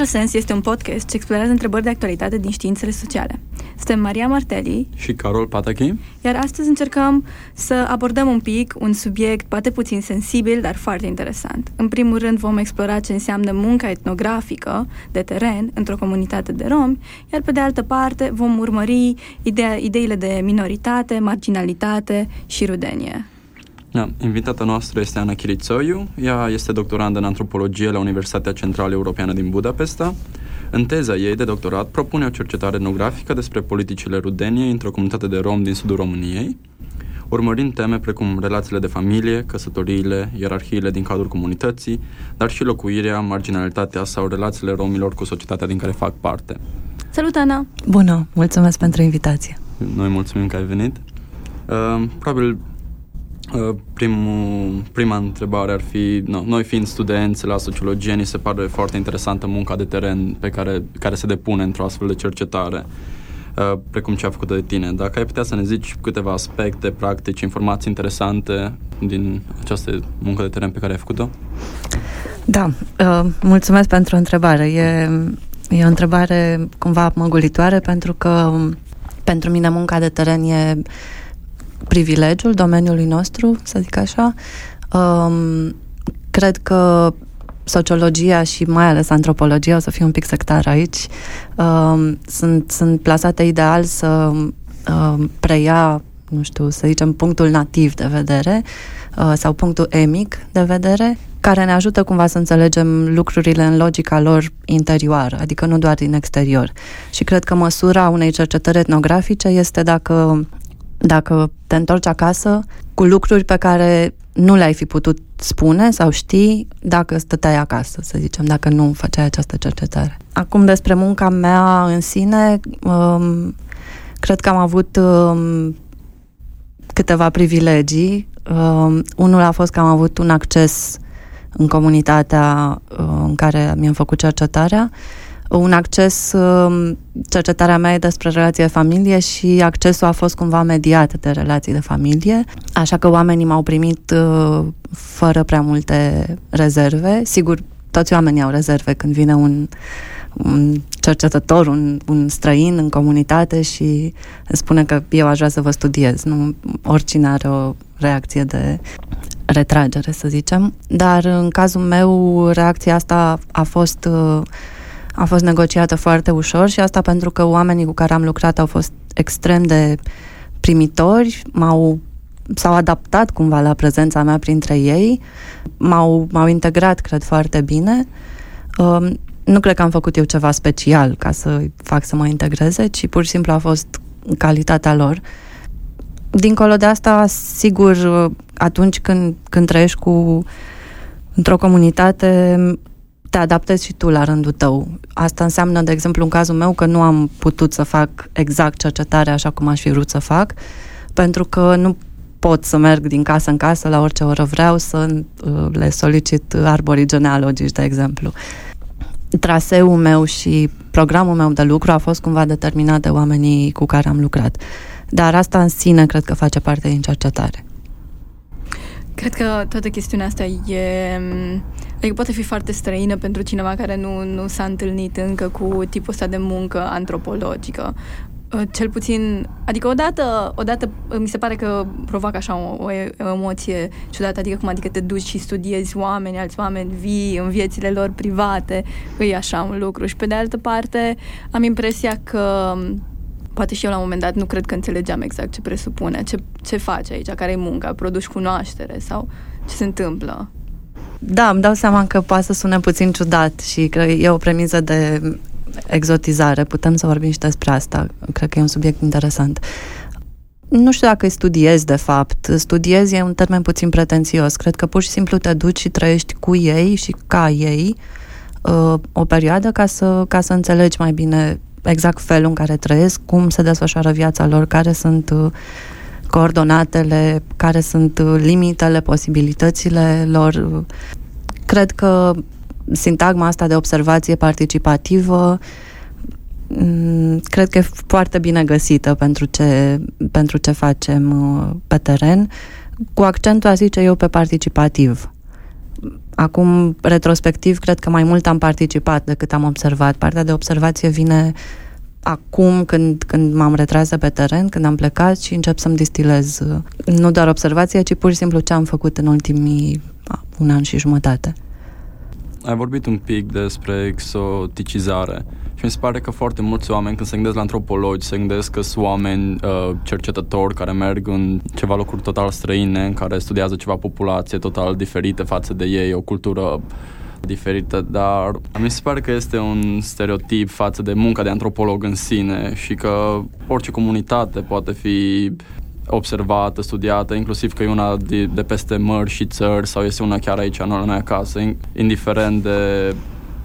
Contrasens este un podcast ce explorează întrebări de actualitate din științele sociale. Suntem Maria Martelli și Carol Patachi, iar astăzi încercăm să abordăm un pic un subiect poate puțin sensibil, dar foarte interesant. În primul rând vom explora ce înseamnă munca etnografică de teren într-o comunitate de romi, iar pe de altă parte vom urmări idee, ideile de minoritate, marginalitate și rudenie. Da, invitata noastră este Ana Chirițoiu. Ea este doctorandă în antropologie la Universitatea Centrală Europeană din Budapesta. În teza ei de doctorat propune o cercetare etnografică despre politicile rudeniei într-o comunitate de rom din sudul României, urmărind teme precum relațiile de familie, căsătoriile, ierarhiile din cadrul comunității, dar și locuirea, marginalitatea sau relațiile romilor cu societatea din care fac parte. Salut, Ana! Bună! Mulțumesc pentru invitație! Noi mulțumim că ai venit. Uh, probabil Uh, primul, prima întrebare ar fi, no, noi fiind studenți la sociologie, ni se pare foarte interesantă munca de teren pe care, care se depune într-o astfel de cercetare, uh, precum ce a făcut de tine. Dacă ai putea să ne zici câteva aspecte, practici, informații interesante din această muncă de teren pe care ai făcut-o? Da, uh, mulțumesc pentru întrebare. E, e o întrebare cumva măgulitoare pentru că pentru mine munca de teren e privilegiul domeniului nostru, să zic așa. Um, cred că sociologia și mai ales antropologia, o să fiu un pic sectar aici, um, sunt, sunt plasate ideal să um, preia, nu știu, să zicem, punctul nativ de vedere uh, sau punctul emic de vedere, care ne ajută cumva să înțelegem lucrurile în logica lor interioară, adică nu doar din exterior. Și cred că măsura unei cercetări etnografice este dacă dacă te întorci acasă cu lucruri pe care nu le-ai fi putut spune sau ști dacă stăteai acasă, să zicem, dacă nu făceai această cercetare. Acum despre munca mea în sine, um, cred că am avut um, câteva privilegii. Um, unul a fost că am avut un acces în comunitatea uh, în care mi-am făcut cercetarea un acces, um, cercetarea mea e despre relații de familie și accesul a fost cumva mediat de relații de familie, așa că oamenii m-au primit uh, fără prea multe rezerve. Sigur, toți oamenii au rezerve când vine un, un cercetător, un, un străin în comunitate și spune că eu aș vrea să vă studiez. Nu, oricine are o reacție de retragere, să zicem. Dar în cazul meu, reacția asta a fost uh, a fost negociată foarte ușor și asta pentru că oamenii cu care am lucrat au fost extrem de primitori, m-au s-au adaptat cumva la prezența mea printre ei, m-au, m-au integrat, cred, foarte bine. Um, nu cred că am făcut eu ceva special ca să fac să mă integreze, ci pur și simplu a fost calitatea lor. Dincolo de asta, sigur, atunci când, când trăiești cu într-o comunitate, te adaptezi și tu la rândul tău. Asta înseamnă, de exemplu, în cazul meu, că nu am putut să fac exact cercetarea așa cum aș fi vrut să fac, pentru că nu pot să merg din casă în casă la orice oră vreau să uh, le solicit arborii genealogici, de exemplu. Traseul meu și programul meu de lucru a fost cumva determinat de oamenii cu care am lucrat. Dar asta în sine cred că face parte din cercetare. Cred că toată chestiunea asta e... Adică poate fi foarte străină pentru cineva care nu, nu s-a întâlnit încă cu tipul ăsta de muncă antropologică. Uh, cel puțin, adică odată, odată mi se pare că provoacă așa o, o emoție ciudată, adică cum adică te duci și studiezi oameni, alți oameni vii în viețile lor private, e așa un lucru. Și pe de altă parte am impresia că poate și eu la un moment dat nu cred că înțelegeam exact ce presupune, ce, ce faci aici, care e munca, produci cunoaștere sau ce se întâmplă. Da, îmi dau seama că poate să sune puțin ciudat și că e o premiză de exotizare. Putem să vorbim și despre asta. Cred că e un subiect interesant. Nu știu dacă studiezi, de fapt. Studiezi e un termen puțin pretențios. Cred că pur și simplu te duci și trăiești cu ei și ca ei uh, o perioadă ca să, ca să înțelegi mai bine exact felul în care trăiesc, cum se desfășoară viața lor, care sunt uh, coordonatele, care sunt uh, limitele, posibilitățile lor. Cred că sintagma asta de observație participativă mm, cred că e foarte bine găsită pentru ce, pentru ce facem uh, pe teren, cu accentul, aș zice eu, pe participativ. Acum, retrospectiv, cred că mai mult am participat decât am observat. Partea de observație vine acum când, când m-am retras de pe teren, când am plecat și încep să-mi distilez uh, nu doar observația, ci pur și simplu ce am făcut în ultimii un an și jumătate. Ai vorbit un pic despre exoticizare și mi se pare că foarte mulți oameni, când se gândesc la antropologi, se gândesc că sunt oameni uh, cercetători care merg în ceva locuri total străine, în care studiază ceva populație total diferite față de ei, o cultură diferită, dar mi se pare că este un stereotip față de munca de antropolog în sine și că orice comunitate poate fi observată, studiată, inclusiv că e una de, de peste mări și țări sau este una chiar aici, în la noi acasă, indiferent de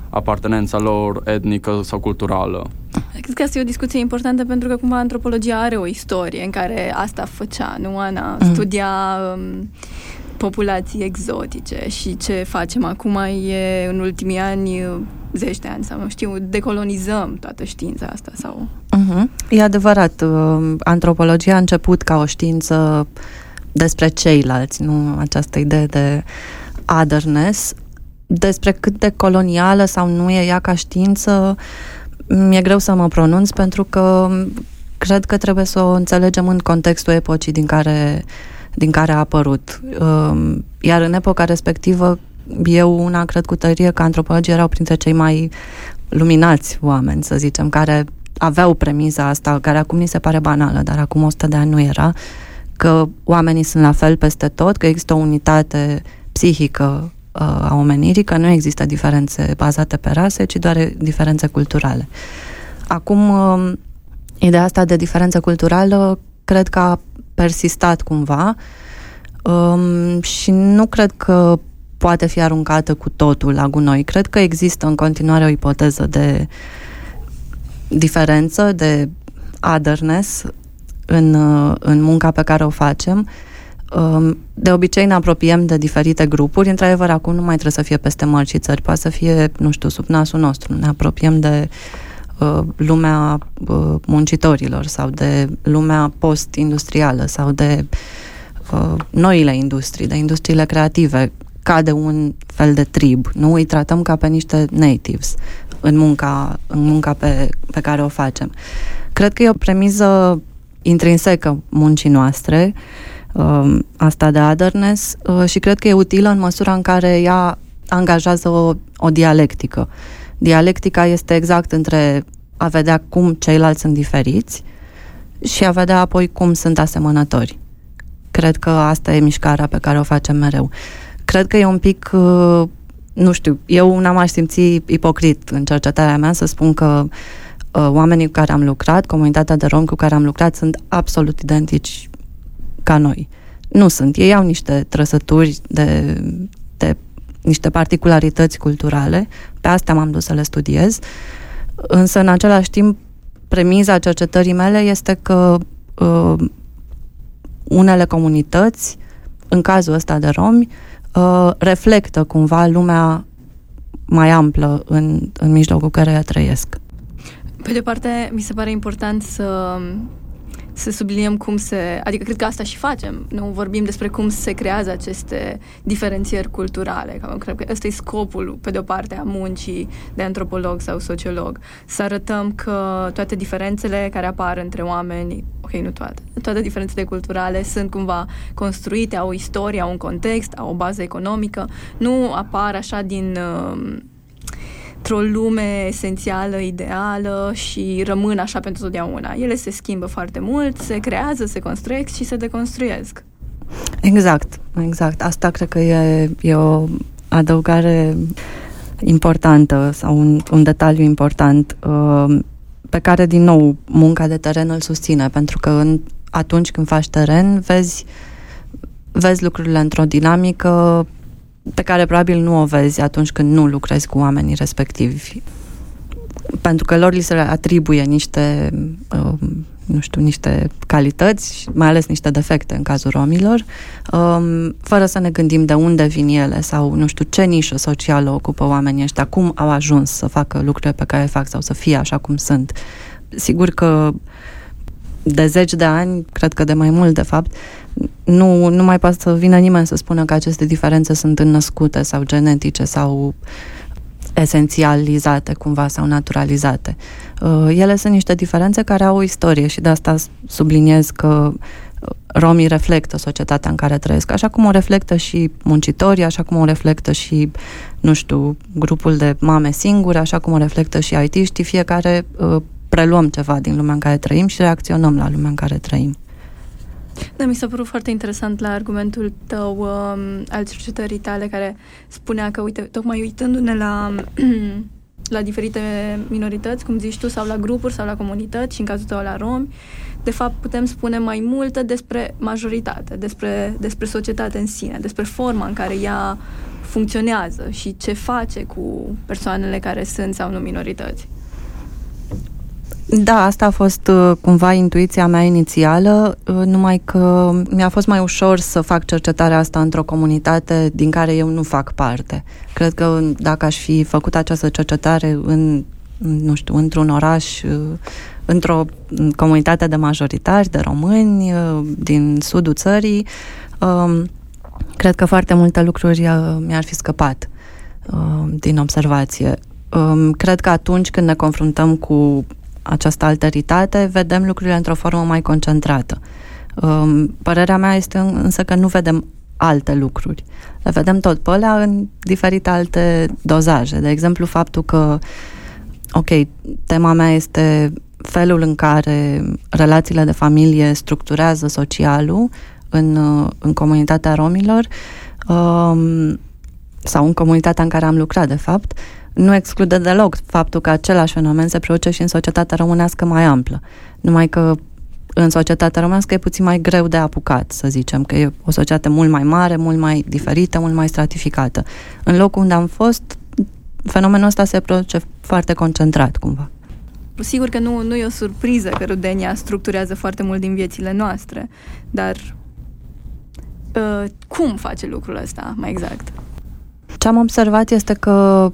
apartenența lor etnică sau culturală. Cred că asta e o discuție importantă pentru că cumva antropologia are o istorie în care asta făcea, nu Ana? Mm. Studia um, populații exotice și ce facem acum e în ultimii ani zeci de ani sau nu știu, decolonizăm toată știința asta sau... Uh-huh. E adevărat, uh, antropologia a început ca o știință despre ceilalți, nu această idee de otherness. Despre cât de colonială sau nu e ea ca știință, mi-e greu să mă pronunț pentru că cred că trebuie să o înțelegem în contextul epocii din care, din care a apărut. Uh, iar în epoca respectivă eu una cred cu tărie că antropologii erau printre cei mai luminați oameni, să zicem, care aveau premiza asta, care acum ni se pare banală, dar acum 100 de ani nu era, că oamenii sunt la fel peste tot, că există o unitate psihică uh, a omenirii, că nu există diferențe bazate pe rase, ci doar diferențe culturale. Acum, uh, ideea asta de diferență culturală cred că a persistat cumva um, și nu cred că poate fi aruncată cu totul la gunoi. Cred că există în continuare o ipoteză de diferență, de otherness în, în munca pe care o facem. Um, de obicei ne apropiem de diferite grupuri, într-adevăr acum nu mai trebuie să fie peste mări și țări, poate să fie, nu știu, sub nasul nostru. Ne apropiem de uh, lumea uh, muncitorilor sau de lumea post-industrială sau de uh, noile industrii, de industriile creative, ca de un fel de trib. Nu îi tratăm ca pe niște natives în munca, în munca pe, pe care o facem. Cred că e o premiză intrinsecă muncii noastre, uh, asta de otherness, uh, și cred că e utilă în măsura în care ea angajează o, o dialectică. Dialectica este exact între a vedea cum ceilalți sunt diferiți și a vedea apoi cum sunt asemănători. Cred că asta e mișcarea pe care o facem mereu. Cred că e un pic, uh, nu știu, eu n-am aș simți ipocrit în cercetarea mea să spun că uh, oamenii cu care am lucrat, comunitatea de rom cu care am lucrat sunt absolut identici ca noi. Nu sunt. Ei au niște trăsături de, de niște particularități culturale, pe astea m-am dus să le studiez, însă în același timp premiza cercetării mele este că uh, unele comunități, în cazul ăsta de romi, uh, reflectă cumva lumea mai amplă în, în mijlocul care trăiesc. Pe de parte, mi se pare important să să subliniem cum se... Adică cred că asta și facem. Nu vorbim despre cum se creează aceste diferențieri culturale. Cred că ăsta e scopul, pe de o parte, a muncii de antropolog sau sociolog. Să arătăm că toate diferențele care apar între oameni, ok, nu toate, toate diferențele culturale sunt cumva construite, au o istorie, au un context, au o bază economică, nu apar așa din... Uh, într-o lume esențială, ideală și rămân așa pentru totdeauna. Ele se schimbă foarte mult, se creează, se construiesc și se deconstruiesc. Exact, exact. Asta cred că e, e o adăugare importantă sau un, un detaliu important uh, pe care, din nou, munca de teren îl susține, pentru că în, atunci când faci teren, vezi, vezi lucrurile într-o dinamică pe care probabil nu o vezi atunci când nu lucrezi cu oamenii respectivi. Pentru că lor li se atribuie niște, uh, nu știu, niște calități, mai ales niște defecte în cazul romilor, um, fără să ne gândim de unde vin ele sau, nu știu, ce nișă socială ocupă oamenii ăștia, cum au ajuns să facă lucrurile pe care le fac sau să fie așa cum sunt. Sigur că de zeci de ani, cred că de mai mult de fapt, nu, nu mai poate să vină nimeni să spună că aceste diferențe sunt înnăscute sau genetice sau esențializate cumva sau naturalizate. Uh, ele sunt niște diferențe care au o istorie și de asta subliniez că romii reflectă societatea în care trăiesc, așa cum o reflectă și muncitorii, așa cum o reflectă și, nu știu, grupul de mame singure, așa cum o reflectă și IT-știi, fiecare uh, preluăm ceva din lumea în care trăim și reacționăm la lumea în care trăim. Da, mi s-a părut foarte interesant la argumentul tău um, al cercetării tale care spunea că, uite, tocmai uitându-ne la, la diferite minorități, cum zici tu, sau la grupuri sau la comunități și în cazul tău la romi, de fapt putem spune mai multe despre majoritate, despre, despre societate în sine, despre forma în care ea funcționează și ce face cu persoanele care sunt sau nu minorități. Da, asta a fost uh, cumva intuiția mea inițială, uh, numai că mi-a fost mai ușor să fac cercetarea asta într-o comunitate din care eu nu fac parte. Cred că dacă aș fi făcut această cercetare în, nu știu, într-un oraș, uh, într-o comunitate de majoritari, de români, din sudul țării, um, cred că foarte multe lucruri mi-ar fi scăpat din observație. Um, cred că atunci când ne confruntăm cu această alteritate, vedem lucrurile într-o formă mai concentrată. Um, părerea mea este însă că nu vedem alte lucruri. Le vedem tot pe alea în diferite alte dozaje. De exemplu, faptul că, ok, tema mea este felul în care relațiile de familie structurează socialul în, în comunitatea romilor um, sau în comunitatea în care am lucrat, de fapt, nu exclude deloc faptul că același fenomen se produce și în societatea românească mai amplă. Numai că în societatea românească e puțin mai greu de apucat, să zicem, că e o societate mult mai mare, mult mai diferită, mult mai stratificată. În locul unde am fost, fenomenul ăsta se produce foarte concentrat, cumva. Sigur că nu, nu e o surpriză că Rudenia structurează foarte mult din viețile noastre, dar uh, cum face lucrul ăsta mai exact? Ce am observat este că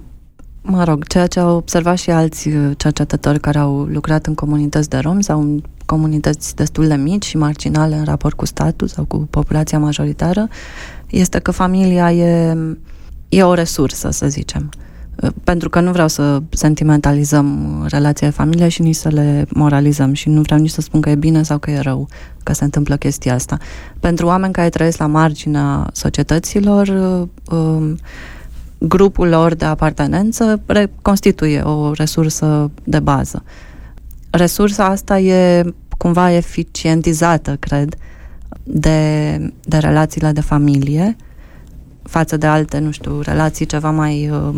mă rog, ceea ce au observat și alți uh, cercetători care au lucrat în comunități de romi sau în comunități destul de mici și marginale în raport cu statul sau cu populația majoritară, este că familia e, e o resursă, să zicem. Uh, pentru că nu vreau să sentimentalizăm relația de familie și nici să le moralizăm și nu vreau nici să spun că e bine sau că e rău că se întâmplă chestia asta. Pentru oameni care trăiesc la marginea societăților, uh, grupul lor de apartenență constituie o resursă de bază. Resursa asta e cumva eficientizată, cred, de, de relațiile de familie față de alte, nu știu, relații ceva mai uh,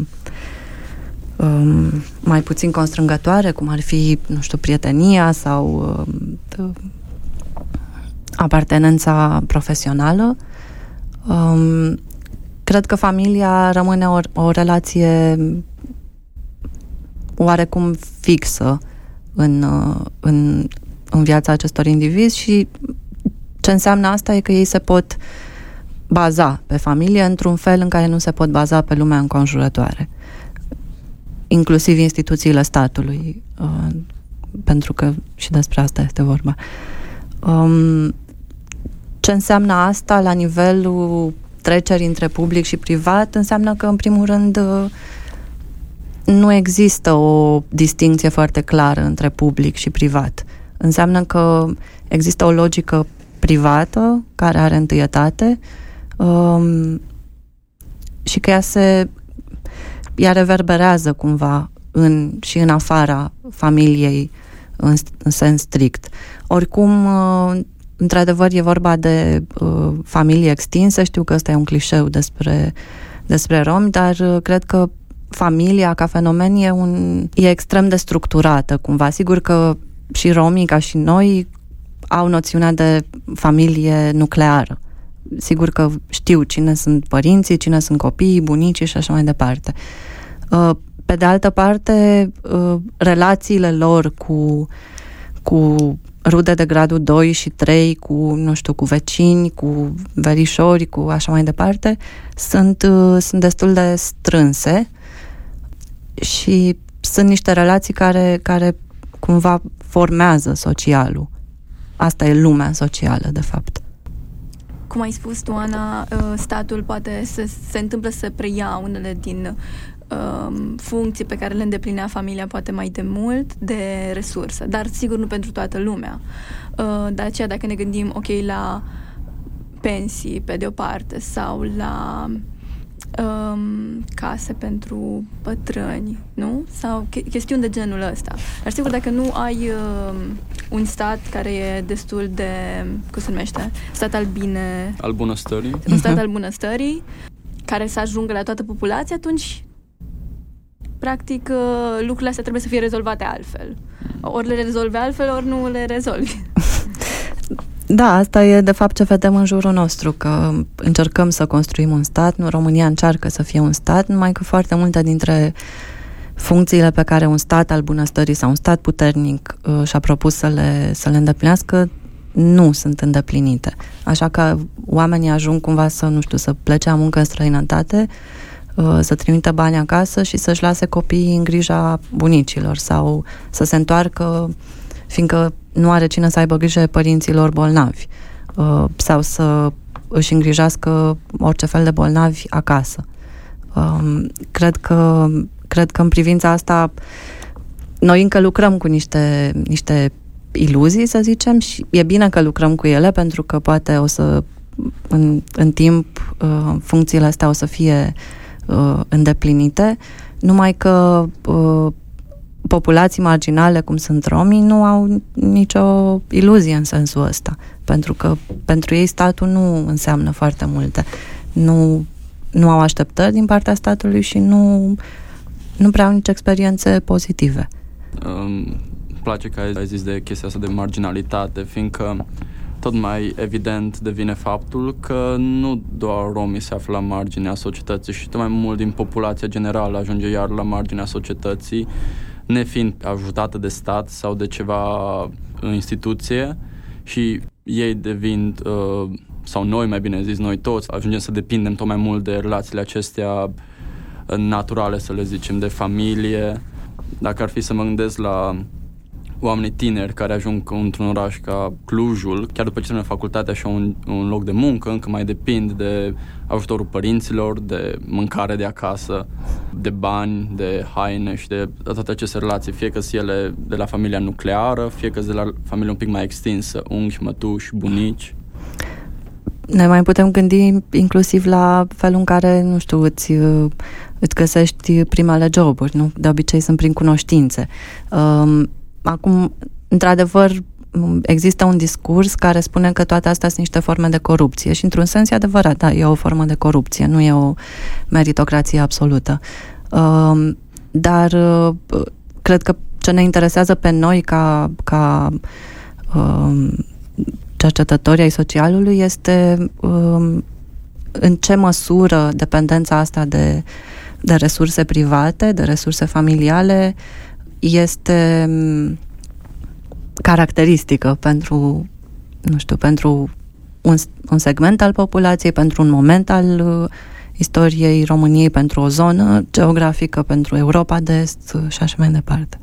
um, mai puțin constrângătoare, cum ar fi, nu știu, prietenia sau uh, apartenența profesională. Um, Cred că familia rămâne o, o relație oarecum fixă în, în, în viața acestor indivizi și ce înseamnă asta e că ei se pot baza pe familie într-un fel în care nu se pot baza pe lumea înconjurătoare. Inclusiv instituțiile statului, uh, pentru că și despre asta este vorba. Um, ce înseamnă asta la nivelul treceri între public și privat înseamnă că, în primul rând, nu există o distinție foarte clară între public și privat. Înseamnă că există o logică privată care are întâietate um, și că ea se ea reverberează cumva în, și în afara familiei în, în sens strict. Oricum, uh, Într-adevăr, e vorba de uh, familie extinsă, știu că ăsta e un clișeu despre, despre romi, dar uh, cred că familia ca fenomen e, un, e extrem de structurată cumva. Sigur că și romii, ca și noi, au noțiunea de familie nucleară. Sigur că știu cine sunt părinții, cine sunt copiii, bunicii și așa mai departe. Uh, pe de altă parte, uh, relațiile lor cu, cu rude de gradul 2 și 3 cu, nu știu, cu vecini, cu verișori, cu așa mai departe, sunt, uh, sunt destul de strânse și sunt niște relații care, care cumva formează socialul. asta e lumea socială, de fapt. Cum ai spus tu, Ana, uh, statul poate să se întâmplă să preia unele din um, funcții pe care le îndeplinea familia poate mai de mult de resursă, dar sigur nu pentru toată lumea. Uh, de aceea dacă ne gândim, ok, la pensii pe de o parte sau la um, case pentru bătrâni, nu? Sau ch- chestiuni de genul ăsta. Dar sigur, dacă nu ai um, un stat care e destul de, cum se numește, stat al bine... Al bunăstării. Un stat al bunăstării, care să ajungă la toată populația, atunci practic uh, lucrurile astea trebuie să fie rezolvate altfel. Ori le rezolvi altfel, ori nu le rezolvi. Da, asta e de fapt ce vedem în jurul nostru, că încercăm să construim un stat, nu România încearcă să fie un stat, numai că foarte multe dintre funcțiile pe care un stat al bunăstării sau un stat puternic uh, și-a propus să le, să le îndeplinească nu sunt îndeplinite. Așa că oamenii ajung cumva să, nu știu, să plece a muncă în străinătate, uh, să trimită bani acasă și să-și lase copiii în grija bunicilor sau să se întoarcă fiindcă nu are cine să aibă grijă de părinților bolnavi uh, sau să își îngrijească orice fel de bolnavi acasă. Um, cred că, cred că în privința asta noi încă lucrăm cu niște, niște iluzii, să zicem, și e bine că lucrăm cu ele pentru că poate o să în, în timp uh, funcțiile astea o să fie uh, îndeplinite, numai că populații marginale, cum sunt romii, nu au nicio iluzie în sensul ăsta. Pentru că pentru ei statul nu înseamnă foarte multe. Nu, nu au așteptări din partea statului și nu, nu prea au nici experiențe pozitive. Um, place că ai zis de chestia asta de marginalitate, fiindcă tot mai evident devine faptul că nu doar romii se află la marginea societății și tot mai mult din populația generală ajunge iar la marginea societății nefiind ajutată de stat sau de ceva instituție și ei devin, uh, sau noi mai bine zis, noi toți, ajungem să depindem tot mai mult de relațiile acestea uh, naturale, să le zicem, de familie. Dacă ar fi să mă gândesc la oamenii tineri care ajung într-un oraș ca Clujul, chiar după ce termină facultatea și au un, un loc de muncă, încă mai depind de ajutorul părinților, de mâncare de acasă, de bani, de haine și de toate aceste relații, fie că sunt ele de la familia nucleară, fie că de la familia un pic mai extinsă, unchi, mătuși, bunici. Ne mai putem gândi inclusiv la felul în care, nu știu, îți, îți găsești primele joburi, nu? De obicei sunt prin cunoștințe. Um, Acum, într-adevăr, există un discurs care spune că toate astea sunt niște forme de corupție și, într-un sens, e adevărat, da, e o formă de corupție, nu e o meritocrație absolută. Um, dar uh, cred că ce ne interesează pe noi ca, ca um, cercetători ai socialului este um, în ce măsură dependența asta de, de resurse private, de resurse familiale, este mm, caracteristică pentru, nu știu, pentru un, un segment al populației, pentru un moment al uh, istoriei României, pentru o zonă geografică, pentru Europa de Est uh, și așa mai departe.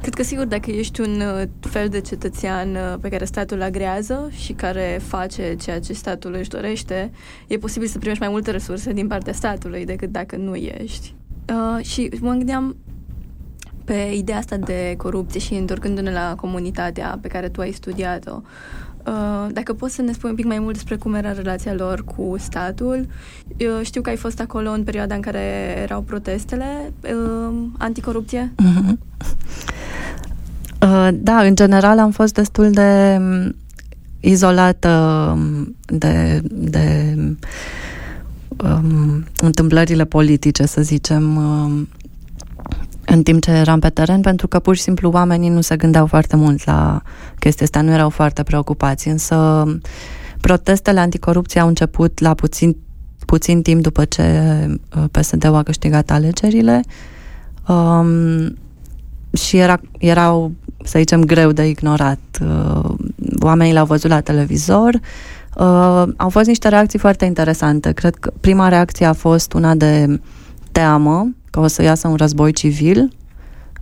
Cred că sigur dacă ești un uh, fel de cetățean uh, pe care statul agrează și care face ceea ce statul își dorește, e posibil să primești mai multe resurse din partea statului decât dacă nu ești. Uh, și mă gândeam, pe ideea asta de corupție și întorcându-ne la comunitatea pe care tu ai studiat-o, Uh, dacă poți să ne spui un pic mai mult despre cum era relația lor cu statul. Uh, știu că ai fost acolo în perioada în care erau protestele uh, anticorupție. Uh-huh. Uh, da, în general am fost destul de um, izolată um, de, de um, întâmplările politice, să zicem, um, în timp ce eram pe teren, pentru că pur și simplu oamenii nu se gândeau foarte mult la chestia asta, nu erau foarte preocupați, însă protestele anticorupție au început la puțin, puțin timp după ce uh, PSD-ul a câștigat alegerile um, și era, erau, să zicem, greu de ignorat. Uh, oamenii l-au văzut la televizor, uh, au fost niște reacții foarte interesante. Cred că prima reacție a fost una de teamă, că o să iasă un război civil,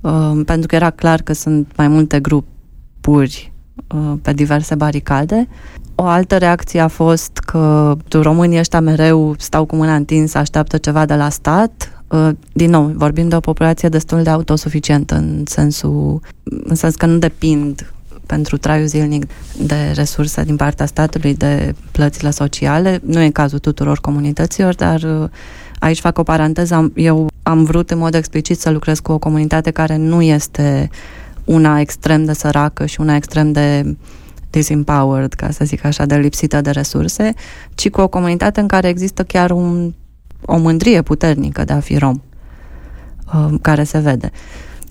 uh, pentru că era clar că sunt mai multe grupuri uh, pe diverse baricade. O altă reacție a fost că românii ăștia mereu stau cu mâna întinsă, așteaptă ceva de la stat. Uh, din nou, vorbim de o populație destul de autosuficientă în sensul, în sens că nu depind pentru traiul zilnic de resurse din partea statului, de plățile sociale. Nu e cazul tuturor comunităților, dar uh, aici fac o paranteză. Eu am vrut în mod explicit să lucrez cu o comunitate care nu este una extrem de săracă și una extrem de disempowered, ca să zic așa, de lipsită de resurse, ci cu o comunitate în care există chiar un, o mândrie puternică de a fi rom, uh, care se vede.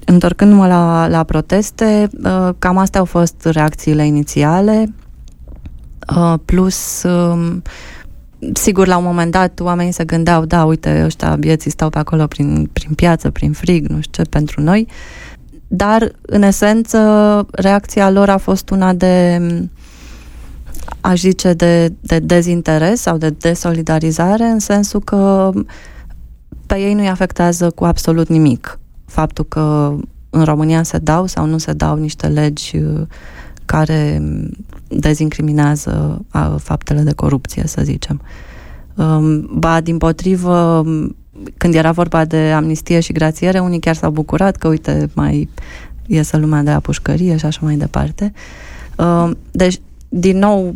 Întorcându-mă la, la proteste, uh, cam astea au fost reacțiile inițiale, uh, plus um, sigur, la un moment dat, oamenii se gândeau, da, uite, ăștia bieții stau pe acolo prin, prin piață, prin frig, nu știu ce, pentru noi. Dar, în esență, reacția lor a fost una de, aș zice, de, de dezinteres sau de desolidarizare, în sensul că pe ei nu-i afectează cu absolut nimic faptul că în România se dau sau nu se dau niște legi uh, care dezincriminează faptele de corupție, să zicem. Um, ba, din potrivă, când era vorba de amnistie și grațiere, unii chiar s-au bucurat că, uite, mai iese lumea de la pușcărie și așa mai departe. Um, deci, din nou,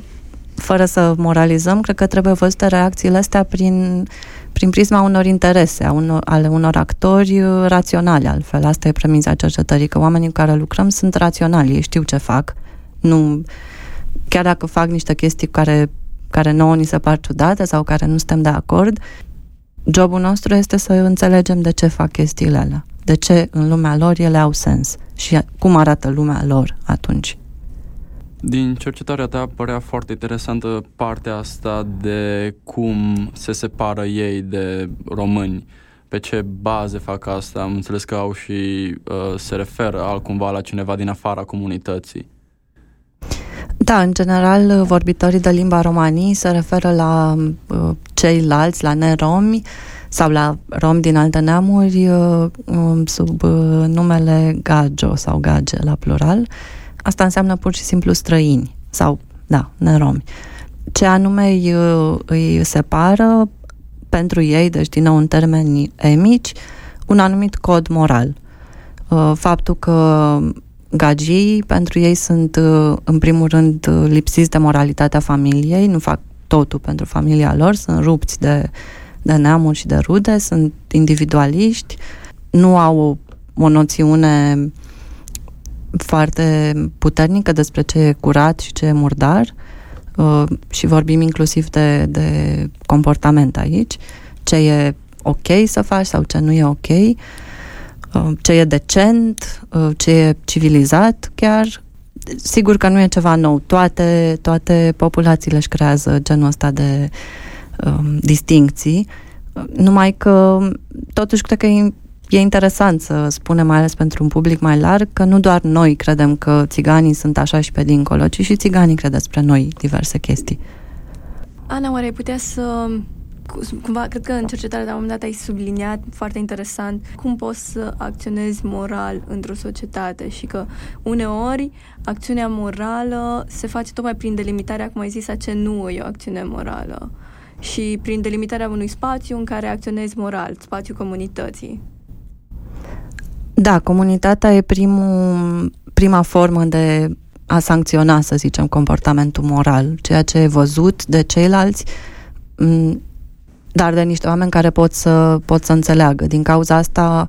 fără să moralizăm, cred că trebuie văzute reacțiile astea prin, prin prisma unor interese, a unor, ale unor actori uh, raționali, altfel. Asta e premiza cercetării, că oamenii cu care lucrăm sunt raționali, ei știu ce fac. Nu, chiar dacă fac niște chestii care, care nouă ni se par ciudate sau care nu suntem de acord, jobul nostru este să înțelegem de ce fac chestiile alea, de ce în lumea lor ele au sens și cum arată lumea lor atunci. Din cercetarea ta părea foarte interesantă partea asta de cum se separă ei de români. Pe ce baze fac asta? Am înțeles că au și uh, se referă altcumva la cineva din afara comunității. Da, în general, vorbitorii de limba romanii se referă la uh, ceilalți, la neromi sau la romi din alte neamuri uh, um, sub uh, numele Gajo sau Gage la plural. Uh, Asta înseamnă pur și simplu străini sau, da, neromi. Ce anume îi, îi separă pentru ei, deci din nou în termeni emici, un anumit cod moral. Uh, faptul că gagii pentru ei sunt uh, în primul rând lipsiți de moralitatea familiei, nu fac totul pentru familia lor, sunt rupți de, de neamuri și de rude, sunt individualiști, nu au o, o noțiune foarte puternică despre ce e curat și ce e murdar uh, și vorbim inclusiv de, de comportament aici, ce e ok să faci sau ce nu e ok, uh, ce e decent, uh, ce e civilizat chiar. Sigur că nu e ceva nou. Toate, toate populațiile își creează genul ăsta de um, distincții, numai că totuși cred că e e interesant să spunem, mai ales pentru un public mai larg, că nu doar noi credem că țiganii sunt așa și pe dincolo, ci și țiganii cred despre noi diverse chestii. Ana, oare ai putea să cumva, cred că în cercetarea de la un moment dat ai subliniat foarte interesant cum poți să acționezi moral într-o societate și că uneori acțiunea morală se face tocmai prin delimitarea, cum ai zis, a ce nu e o acțiune morală și prin delimitarea unui spațiu în care acționezi moral, spațiul comunității. Da, comunitatea e primul, prima formă de a sancționa, să zicem, comportamentul moral, ceea ce e văzut de ceilalți, dar de niște oameni care pot să, pot să înțeleagă. Din cauza asta,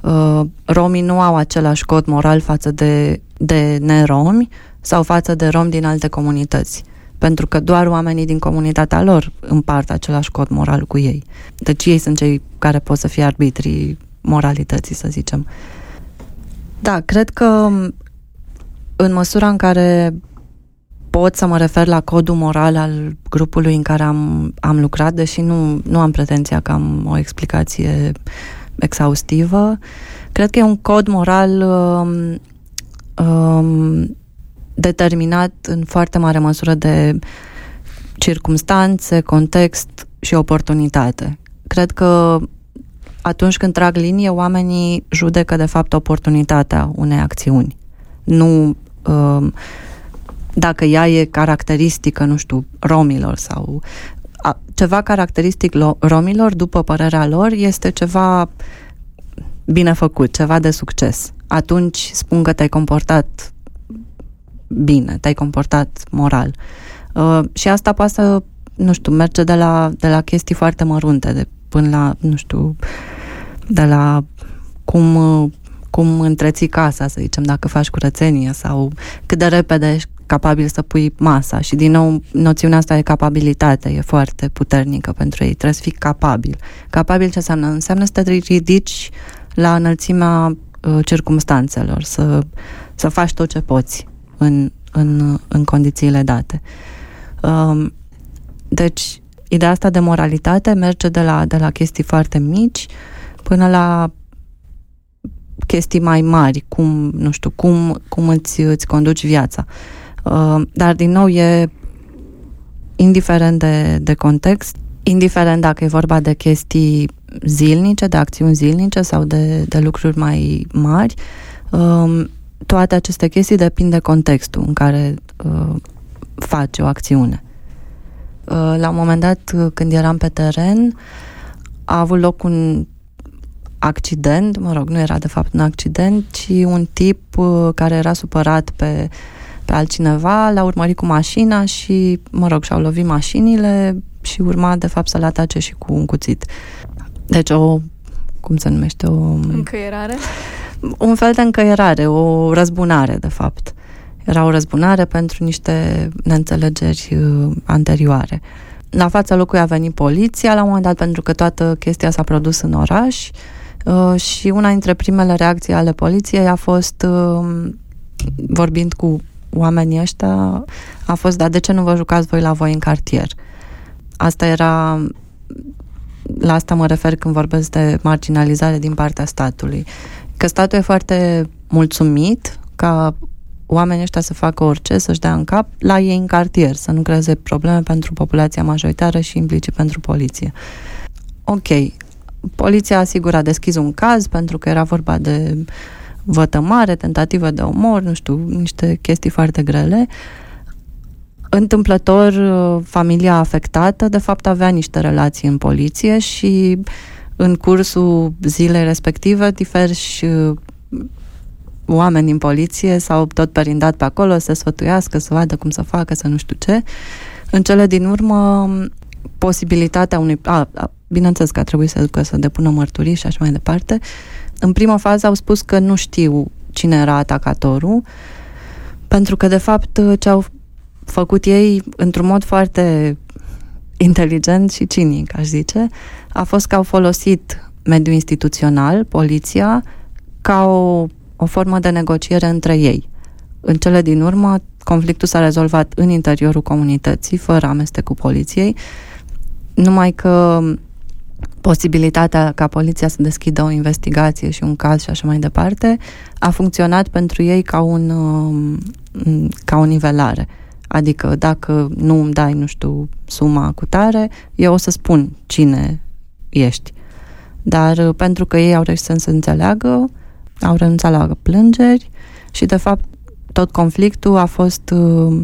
uh, romii nu au același cod moral față de, de neromi sau față de romi din alte comunități. Pentru că doar oamenii din comunitatea lor împart același cod moral cu ei. Deci ei sunt cei care pot să fie arbitrii moralității, să zicem. Da, cred că în măsura în care pot să mă refer la codul moral al grupului în care am, am lucrat, deși nu, nu am pretenția că am o explicație exhaustivă, cred că e un cod moral um, um, determinat în foarte mare măsură de circumstanțe, context și oportunitate. Cred că atunci când trag linie, oamenii judecă de fapt oportunitatea unei acțiuni. Nu uh, dacă ea e caracteristică, nu știu, romilor sau a, ceva caracteristic lo, romilor, după părerea lor, este ceva bine făcut, ceva de succes. Atunci spun că te-ai comportat bine, te-ai comportat moral. Uh, și asta poate să, nu știu, merge de la, de la chestii foarte mărunte, de până la, nu știu, de la cum, cum întreții casa, să zicem, dacă faci curățenie sau cât de repede ești capabil să pui masa și din nou noțiunea asta de capabilitate e foarte puternică pentru ei, trebuie să fii capabil. Capabil ce înseamnă? Înseamnă să te ridici la înălțimea uh, circumstanțelor, să, să faci tot ce poți în, în, în condițiile date. Um, deci, ideea asta de moralitate merge de la, de la chestii foarte mici până la chestii mai mari, cum, nu știu, cum, cum îți, îți conduci viața. Uh, dar, din nou, e indiferent de, de context, indiferent dacă e vorba de chestii zilnice, de acțiuni zilnice sau de, de lucruri mai mari, um, toate aceste chestii depind de contextul în care uh, faci o acțiune. Uh, la un moment dat, când eram pe teren, a avut loc un accident, mă rog, nu era de fapt un accident, ci un tip uh, care era supărat pe, pe altcineva, l-a urmărit cu mașina și, mă rog, și-au lovit mașinile și urma de fapt să-l atace și cu un cuțit. Deci o, cum se numește, o... Încăierare? Un fel de încăierare, o răzbunare, de fapt. Era o răzbunare pentru niște neînțelegeri uh, anterioare. La fața locului a venit poliția la un moment dat pentru că toată chestia s-a produs în oraș uh, și una dintre primele reacții ale poliției a fost uh, vorbind cu oamenii ăștia a fost, dar de ce nu vă jucați voi la voi în cartier? Asta era la asta mă refer când vorbesc de marginalizare din partea statului. Că statul e foarte mulțumit ca oamenii ăștia să facă orice, să-și dea în cap la ei în cartier, să nu creeze probleme pentru populația majoritară și implici pentru poliție. Ok, poliția asigur a deschis un caz pentru că era vorba de vătămare, tentativă de omor, nu știu, niște chestii foarte grele. Întâmplător, familia afectată, de fapt, avea niște relații în poliție și în cursul zilei respective diferi oameni din poliție s-au tot perindat pe acolo să sfătuiască, să vadă cum să facă, să nu știu ce. În cele din urmă, posibilitatea unui... A, a, bineînțeles că a trebuit să ducă să depună mărturii și așa mai departe. În prima fază au spus că nu știu cine era atacatorul, pentru că, de fapt, ce au făcut ei într-un mod foarte inteligent și cinic, aș zice, a fost că au folosit mediul instituțional, poliția, ca o o formă de negociere între ei. În cele din urmă, conflictul s-a rezolvat în interiorul comunității, fără amestecul poliției, numai că posibilitatea ca poliția să deschidă o investigație și un caz și așa mai departe a funcționat pentru ei ca un um, ca o nivelare. Adică dacă nu îmi dai, nu știu, suma cu tare, eu o să spun cine ești. Dar pentru că ei au reușit să se înțeleagă, au renunțat la plângeri și, de fapt, tot conflictul a fost uh,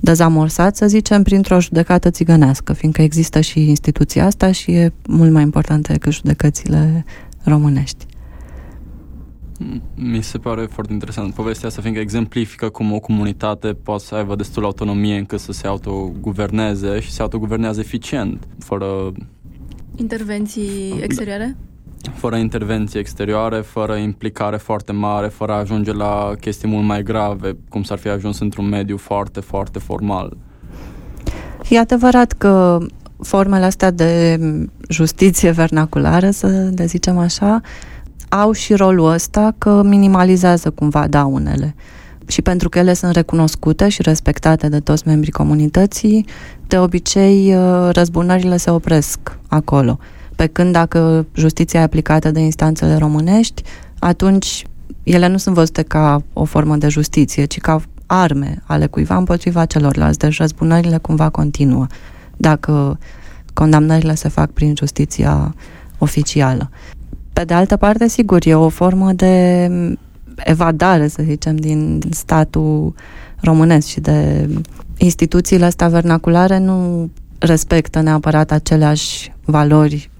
dezamorsat, să zicem, printr-o judecată țigănească, fiindcă există și instituția asta și e mult mai importantă decât judecățile românești. Mi se pare foarte interesant povestea asta, fiindcă exemplifică cum o comunitate poate să aibă destul autonomie încât să se autoguverneze și se autoguvernează eficient, fără... Intervenții exterioare? Fără intervenție exterioare, fără implicare foarte mare, fără a ajunge la chestii mult mai grave, cum s-ar fi ajuns într-un mediu foarte, foarte formal. E adevărat că formele astea de justiție vernaculară, să le zicem așa, au și rolul ăsta că minimalizează cumva daunele. Și pentru că ele sunt recunoscute și respectate de toți membrii comunității, de obicei răzbunările se opresc acolo. Pe când dacă justiția e aplicată de instanțele românești, atunci ele nu sunt văzute ca o formă de justiție, ci ca arme ale cuiva împotriva celorlalți. Deci răzbunările cumva continuă dacă condamnările se fac prin justiția oficială. Pe de altă parte, sigur, e o formă de evadare, să zicem, din statul românesc și de instituțiile astea vernaculare nu respectă neapărat aceleași valori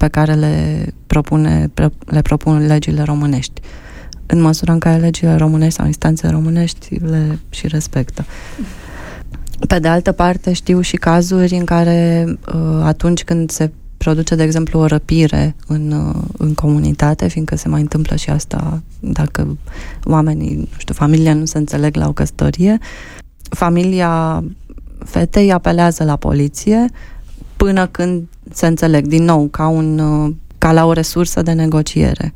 pe care le, propune, le propun legile românești. În măsura în care legile românești sau instanțele românești le și respectă. Pe de altă parte, știu și cazuri în care uh, atunci când se produce, de exemplu, o răpire în, uh, în comunitate, fiindcă se mai întâmplă și asta dacă oamenii, nu știu, familia nu se înțeleg la o căsătorie, familia fetei apelează la poliție până când se înțeleg din nou ca, un, uh, ca la o resursă de negociere.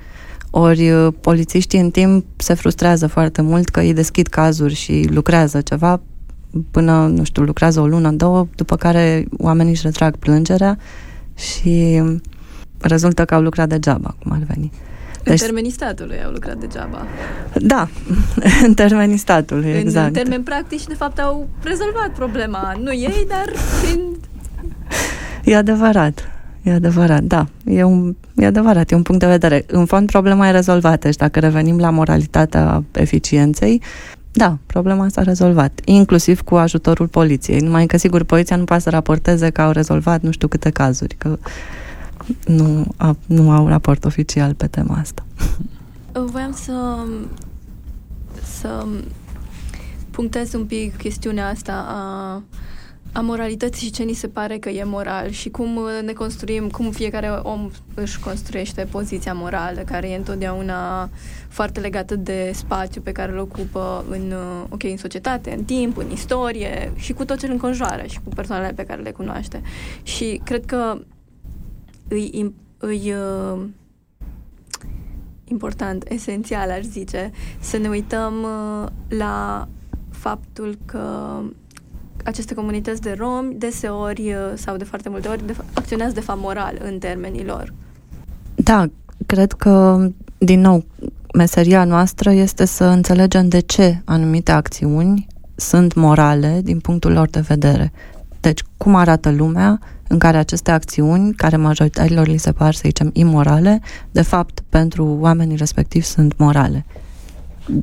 Ori polițiștii în timp se frustrează foarte mult că îi deschid cazuri și lucrează ceva până, nu știu, lucrează o lună, două, după care oamenii își retrag plângerea și rezultă că au lucrat degeaba, cum ar veni. Deci, în termenii statului au lucrat degeaba. Da, în termenii statului, în, exact. În termeni practici, de fapt, au rezolvat problema. Nu ei, dar prin... E adevărat. E adevărat, da. E, un, e adevărat, e un punct de vedere. În fond, problema e rezolvată și dacă revenim la moralitatea eficienței, da, problema s-a rezolvat, inclusiv cu ajutorul poliției. Numai că, sigur, poliția nu poate să raporteze că au rezolvat nu știu câte cazuri, că nu, a, nu au raport oficial pe tema asta. Voiam să, să punctez un pic chestiunea asta a a moralității și ce ni se pare că e moral și cum ne construim, cum fiecare om își construiește poziția morală, care e întotdeauna foarte legată de spațiu pe care îl ocupă în, ok, în societate, în timp, în istorie și cu tot ce îl înconjoară și cu persoanele pe care le cunoaște. Și cred că îi, îi uh, important, esențial, aș zice, să ne uităm uh, la faptul că aceste comunități de romi deseori uh, sau de foarte multe ori de, acționează de fapt moral în termenii lor. Da, cred că, din nou, meseria noastră este să înțelegem de ce anumite acțiuni sunt morale din punctul lor de vedere. Deci, cum arată lumea în care aceste acțiuni, care majoritarilor li se par, să zicem, imorale, de fapt, pentru oamenii respectivi sunt morale.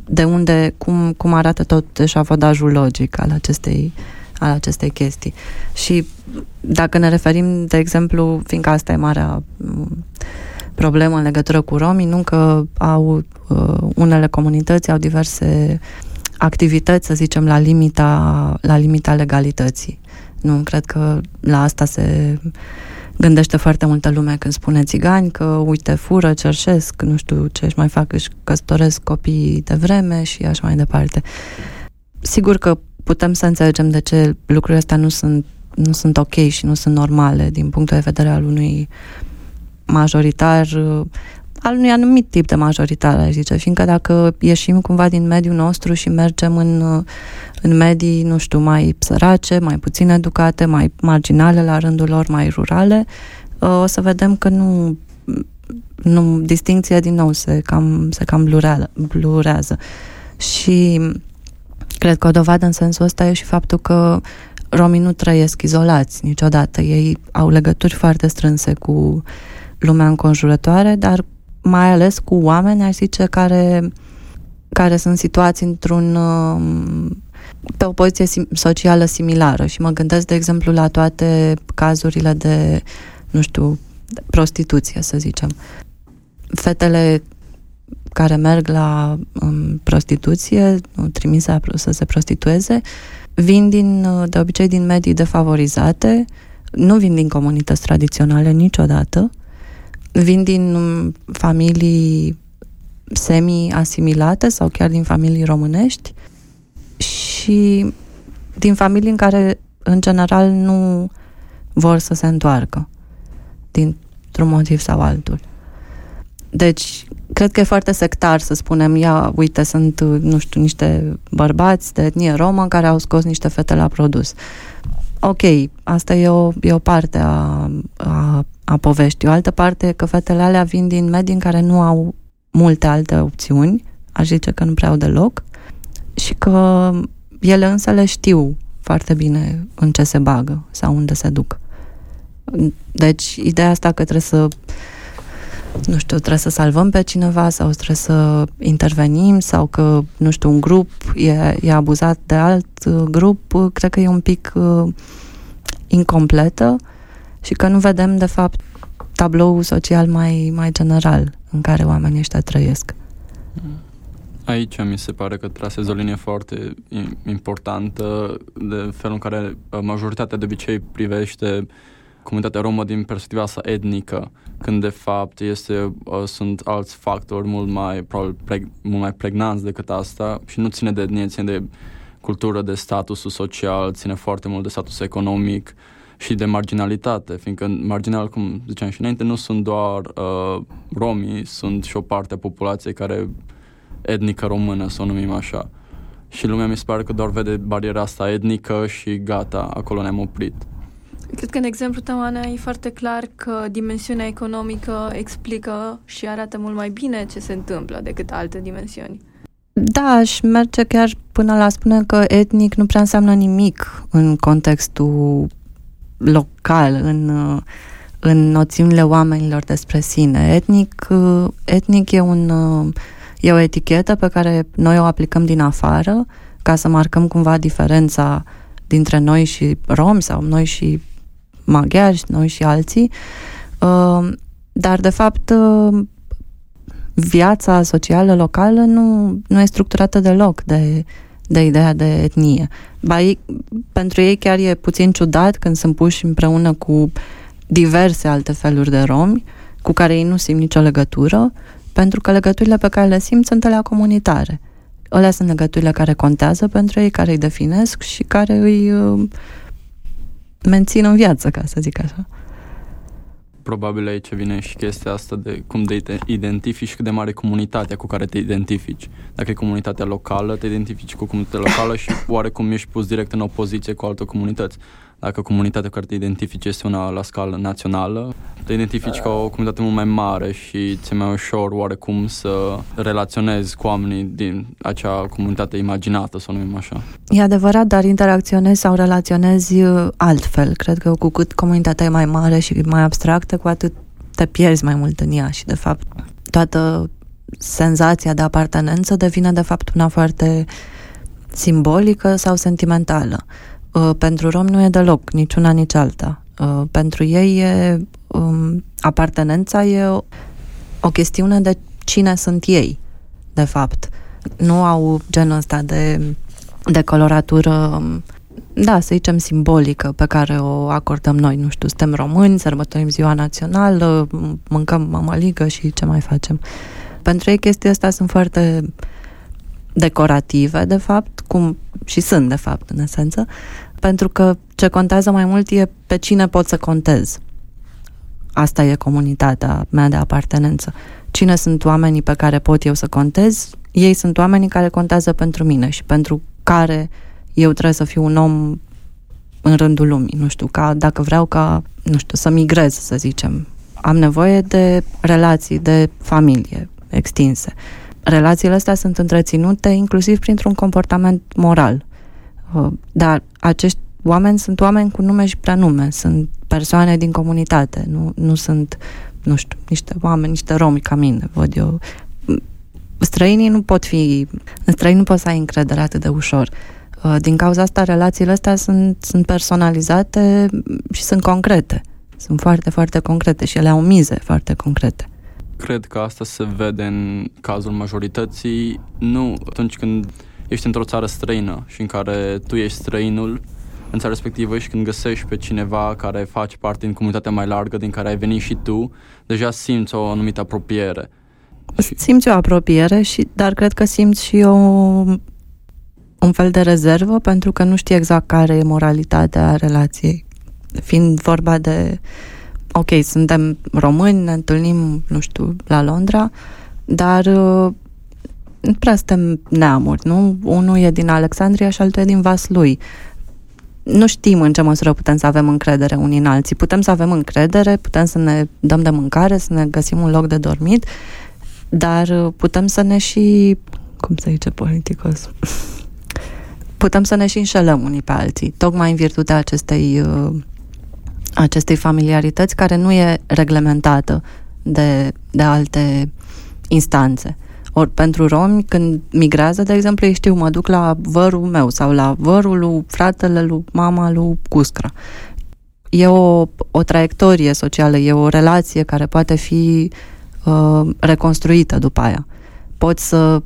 De unde, cum, cum arată tot eșafodajul logic al acestei uh, al acestei chestii. Și dacă ne referim, de exemplu, fiindcă asta e marea mm, problemă în legătură cu romii, nu că au uh, unele comunități au diverse activități, să zicem, la limita, la limita legalității. Nu, cred că la asta se gândește foarte multă lume când spune țigani că, uite, fură, cerșesc, nu știu ce își mai fac, își căsătoresc copiii de vreme și așa mai departe. Sigur că putem să înțelegem de ce lucrurile astea nu sunt, nu sunt ok și nu sunt normale din punctul de vedere al unui majoritar, al unui anumit tip de majoritar, aș zice, fiindcă dacă ieșim cumva din mediul nostru și mergem în, în medii, nu știu, mai sărace, mai puțin educate, mai marginale la rândul lor, mai rurale, o să vedem că nu, nu distinția din nou se cam, se cam blurează, blurează. Și Cred că o dovadă în sensul ăsta e și faptul că romii nu trăiesc izolați niciodată. Ei au legături foarte strânse cu lumea înconjurătoare, dar mai ales cu oameni, aș zice, care, care sunt situați într-un um, pe o poziție socială similară și mă gândesc, de exemplu, la toate cazurile de, nu știu, prostituție, să zicem. Fetele care merg la um, prostituție, trimise să se prostitueze, vin din, de obicei din medii defavorizate, nu vin din comunități tradiționale niciodată, vin din um, familii semi-asimilate sau chiar din familii românești și din familii în care, în general, nu vor să se întoarcă dintr-un motiv sau altul. Deci, cred că e foarte sectar să spunem, ia, uite, sunt, nu știu, niște bărbați de etnie romă care au scos niște fete la produs. Ok, asta e o, e o parte a, a, a poveștii. O altă parte e că fetele alea vin din medii în care nu au multe alte opțiuni, aș zice că nu prea au deloc, și că ele însă le știu foarte bine în ce se bagă sau unde se duc. Deci, ideea asta că trebuie să nu știu, trebuie să salvăm pe cineva sau trebuie să intervenim sau că, nu știu, un grup e, e abuzat de alt uh, grup, uh, cred că e un pic uh, incompletă și că nu vedem, de fapt, tablou social mai, mai general în care oamenii ăștia trăiesc. Aici mi se pare că trasezi o linie foarte importantă de felul în care majoritatea de obicei privește comunitatea romă din perspectiva sa etnică, când de fapt este, uh, sunt alți factori mult mai, probabil, preg, mult mai pregnanți decât asta și nu ține de etnie, ține de cultură, de statusul social, ține foarte mult de status economic și de marginalitate, fiindcă marginal, cum ziceam și înainte, nu sunt doar uh, romii, sunt și o parte a populației care etnică română, să o numim așa. Și lumea mi se pare că doar vede bariera asta etnică și gata, acolo ne-am oprit. Cred că în exemplu tău, Ana, e foarte clar că dimensiunea economică explică și arată mult mai bine ce se întâmplă decât alte dimensiuni. Da, aș merge chiar până la spune că etnic nu prea înseamnă nimic în contextul local, în, în noțiunile oamenilor despre sine. Etnic, etnic e, un, e o etichetă pe care noi o aplicăm din afară ca să marcăm cumva diferența dintre noi și romi sau noi și maghiari, noi și alții, uh, dar de fapt uh, viața socială locală nu, nu e structurată deloc de, de ideea de etnie. Ba, ei, pentru ei chiar e puțin ciudat când sunt puși împreună cu diverse alte feluri de romi cu care ei nu simt nicio legătură, pentru că legăturile pe care le simt sunt alea comunitare. Alea sunt legăturile care contează pentru ei, care îi definesc și care îi uh, mențin în viață, ca să zic așa. Probabil aici vine și chestia asta de cum te identifici și cât de mare e comunitatea cu care te identifici. Dacă e comunitatea locală, te identifici cu comunitatea locală și oarecum ești pus direct în opoziție cu alte comunități. Dacă comunitatea care te identifici este una la scală națională, te identifici ca o comunitate mult mai mare și ți-e mai ușor oarecum să relaționezi cu oamenii din acea comunitate imaginată, să o numim așa. E adevărat, dar interacționezi sau relaționezi uh, altfel. Cred că cu cât comunitatea e mai mare și mai abstractă, cu atât te pierzi mai mult în ea și, de fapt, toată senzația de apartenență devine, de fapt, una foarte simbolică sau sentimentală. Uh, pentru rom nu e deloc, niciuna, nici alta. Uh, pentru ei e, um, apartenența e o, o chestiune de cine sunt ei, de fapt. Nu au genul ăsta de, de coloratură, um, da, să zicem, simbolică pe care o acordăm noi. Nu știu, suntem români, sărbătorim ziua națională, mâncăm mămăligă și ce mai facem. Pentru ei chestia asta sunt foarte decorative, de fapt, cum și sunt, de fapt, în esență, pentru că ce contează mai mult e pe cine pot să contez. Asta e comunitatea mea de apartenență. Cine sunt oamenii pe care pot eu să contez? Ei sunt oamenii care contează pentru mine și pentru care eu trebuie să fiu un om în rândul lumii. Nu știu, ca dacă vreau ca, nu știu, să migrez, să zicem. Am nevoie de relații de familie extinse. Relațiile astea sunt întreținute inclusiv printr-un comportament moral. Uh, dar acești oameni sunt oameni cu nume și prenume, sunt persoane din comunitate, nu, nu sunt, nu știu, niște oameni, niște romi ca mine, văd eu. Străinii nu pot fi, în străini nu poți să ai încredere atât de ușor. Uh, din cauza asta, relațiile astea sunt, sunt personalizate și sunt concrete. Sunt foarte, foarte concrete și ele au mize foarte concrete. Cred că asta se vede în cazul majorității, nu atunci când ești într-o țară străină și în care tu ești străinul în țara respectivă și când găsești pe cineva care face parte din comunitatea mai largă din care ai venit și tu, deja simți o anumită apropiere. Simți o apropiere, și, dar cred că simți și o, un fel de rezervă pentru că nu știi exact care e moralitatea relației. Fiind vorba de, ok, suntem români, ne întâlnim, nu știu, la Londra, dar nu prea suntem neamuri, nu? Unul e din Alexandria și altul e din Vaslui. Nu știm în ce măsură putem să avem încredere unii în alții. Putem să avem încredere, putem să ne dăm de mâncare, să ne găsim un loc de dormit, dar putem să ne și... cum se zice politicos? putem să ne și înșelăm unii pe alții, tocmai în virtutea acestei, uh, acestei familiarități care nu e reglementată de, de alte instanțe. Ori pentru romi, când migrează, de exemplu, ei știu, mă duc la vărul meu sau la vărul lui fratele lui mama lui Cuscra. E o, o traiectorie socială, e o relație care poate fi uh, reconstruită după aia. Poți să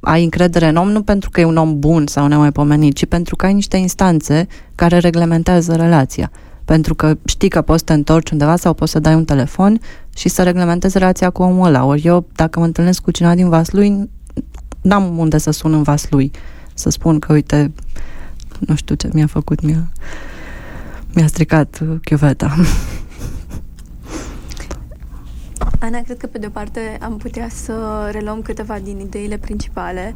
ai încredere în om nu pentru că e un om bun sau nemaipomenit, ci pentru că ai niște instanțe care reglementează relația. Pentru că știi că poți să te întorci undeva sau poți să dai un telefon și să reglementezi relația cu omul ăla. Ori eu, dacă mă întâlnesc cu cineva din Vaslui, n-am unde să sun în Vaslui. Să spun că, uite, nu știu ce mi-a făcut, mi-a, mi-a stricat chiuveta. Ana, cred că pe de-o parte am putea să reluăm câteva din ideile principale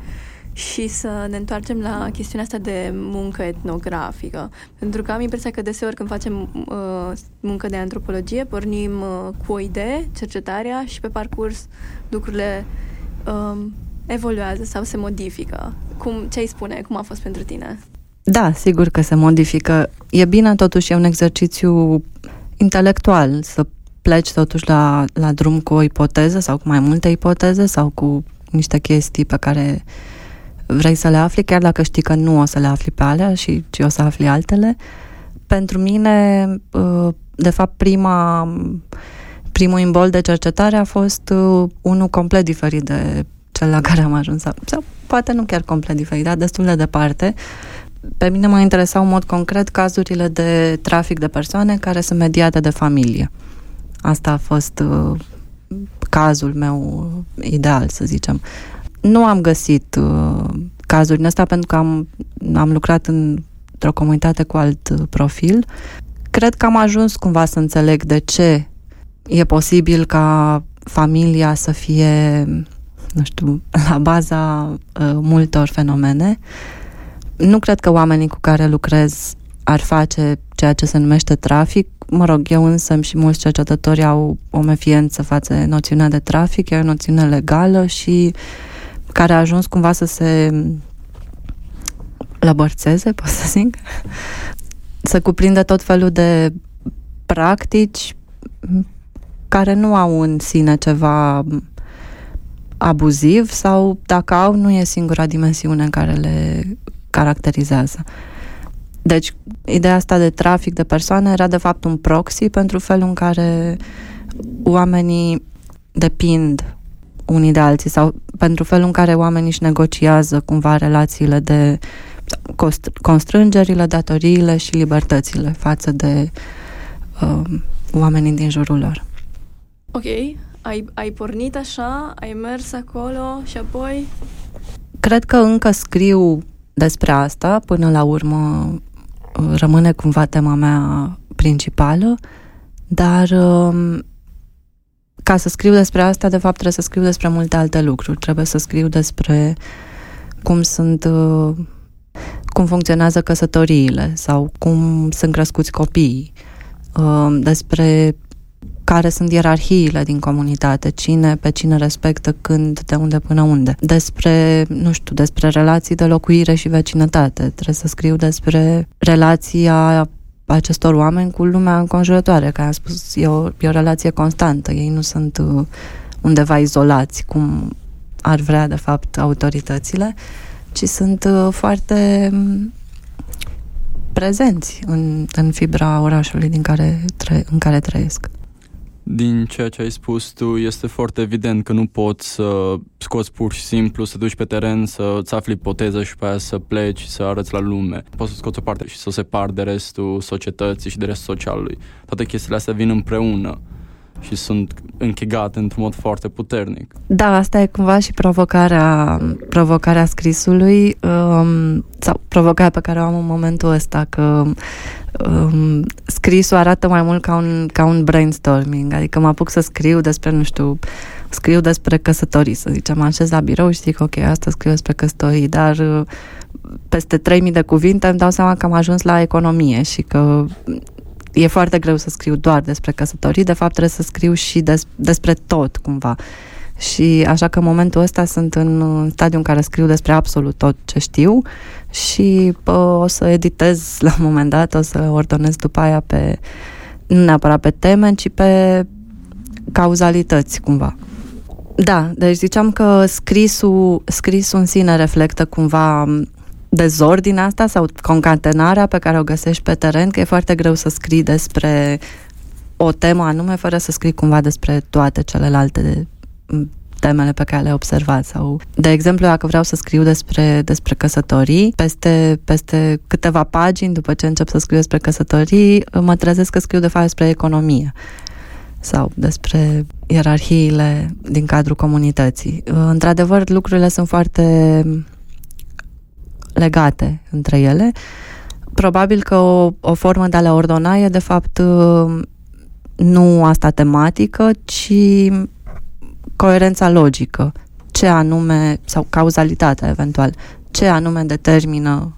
și să ne întoarcem la chestiunea asta de muncă etnografică. Pentru că am impresia că deseori când facem uh, muncă de antropologie, pornim uh, cu o idee, cercetarea și pe parcurs lucrurile uh, evoluează sau se modifică. Cum, ce ai spune? Cum a fost pentru tine? Da, sigur că se modifică. E bine totuși, e un exercițiu intelectual să pleci totuși la, la drum cu o ipoteză sau cu mai multe ipoteze sau cu niște chestii pe care vrei să le afli, chiar dacă știi că nu o să le afli pe alea și ci o să afli altele. Pentru mine, uh, de fapt, prima, primul imbol de cercetare a fost uh, unul complet diferit de cel la care am ajuns. Sau poate nu chiar complet diferit, dar destul de departe. Pe mine mă interesau în mod concret cazurile de trafic de persoane care sunt mediate de familie. Asta a fost uh, cazul meu ideal, să zicem. Nu am găsit uh, cazuri din astea pentru că am, am lucrat în, într-o comunitate cu alt uh, profil. Cred că am ajuns cumva să înțeleg de ce e posibil ca familia să fie, nu știu, la baza uh, multor fenomene. Nu cred că oamenii cu care lucrez ar face ceea ce se numește trafic. Mă rog, eu însă și mulți cercetători au o mefiență față de noțiunea de trafic, e o noțiune legală și care a ajuns cumva să se lăbărțeze, pot să zic, să cuprindă tot felul de practici care nu au în sine ceva abuziv sau dacă au, nu e singura dimensiune în care le caracterizează. Deci, ideea asta de trafic de persoane era de fapt un proxy pentru felul în care oamenii depind unii de alții sau pentru felul în care oamenii își negociază cumva relațiile de constrângerile, datoriile și libertățile față de uh, oamenii din jurul lor. Ok, ai, ai pornit așa, ai mers acolo și apoi... Cred că încă scriu despre asta, până la urmă rămâne cumva tema mea principală, dar um, ca să scriu despre asta, de fapt trebuie să scriu despre multe alte lucruri. Trebuie să scriu despre cum sunt uh, cum funcționează căsătoriile sau cum sunt crescuți copiii, um, despre care sunt ierarhiile din comunitate, cine pe cine respectă când, de unde până unde. Despre, nu știu, despre relații de locuire și vecinătate. Trebuie să scriu despre relația acestor oameni cu lumea înconjurătoare, care am spus, e o, e o relație constantă. Ei nu sunt uh, undeva izolați, cum ar vrea, de fapt, autoritățile, ci sunt uh, foarte um, prezenți în, în fibra orașului din care tre- în care trăiesc. Din ceea ce ai spus tu, este foarte evident că nu poți să scoți pur și simplu, să duci pe teren, să-ți afli ipoteză și pe aia să pleci, să arăți la lume. Poți să scoți o parte și să o separi de restul societății și de restul socialului. Toate chestiile astea vin împreună și sunt închegate într-un mod foarte puternic. Da, asta e cumva și provocarea, provocarea scrisului um, sau provocarea pe care o am în momentul ăsta, că um, scrisul arată mai mult ca un, ca un brainstorming, adică mă apuc să scriu despre, nu știu, scriu despre căsătorii, să zicem, mă așez la birou și zic, ok, asta scriu despre căsătorii, dar uh, peste 3000 de cuvinte îmi dau seama că am ajuns la economie și că e foarte greu să scriu doar despre căsătorii, de fapt trebuie să scriu și des, despre tot, cumva. Și așa că în momentul ăsta sunt în stadiu în care scriu despre absolut tot ce știu și pă, o să editez la un moment dat, o să ordonez după aia pe, nu neapărat pe teme, ci pe cauzalități, cumva. Da, deci ziceam că scrisul, scrisul în sine reflectă cumva dezordinea asta sau concatenarea pe care o găsești pe teren, că e foarte greu să scrii despre o temă anume fără să scrii cumva despre toate celelalte temele pe care le observat sau, de exemplu, dacă vreau să scriu despre, despre căsătorii, peste, peste câteva pagini după ce încep să scriu despre căsătorii, mă trezesc că scriu de fapt despre economie sau despre ierarhiile din cadrul comunității. Într-adevăr, lucrurile sunt foarte legate între ele. Probabil că o, o formă de a le ordona e, de fapt, nu asta tematică, ci coerența logică. Ce anume, sau cauzalitatea eventual, ce anume determină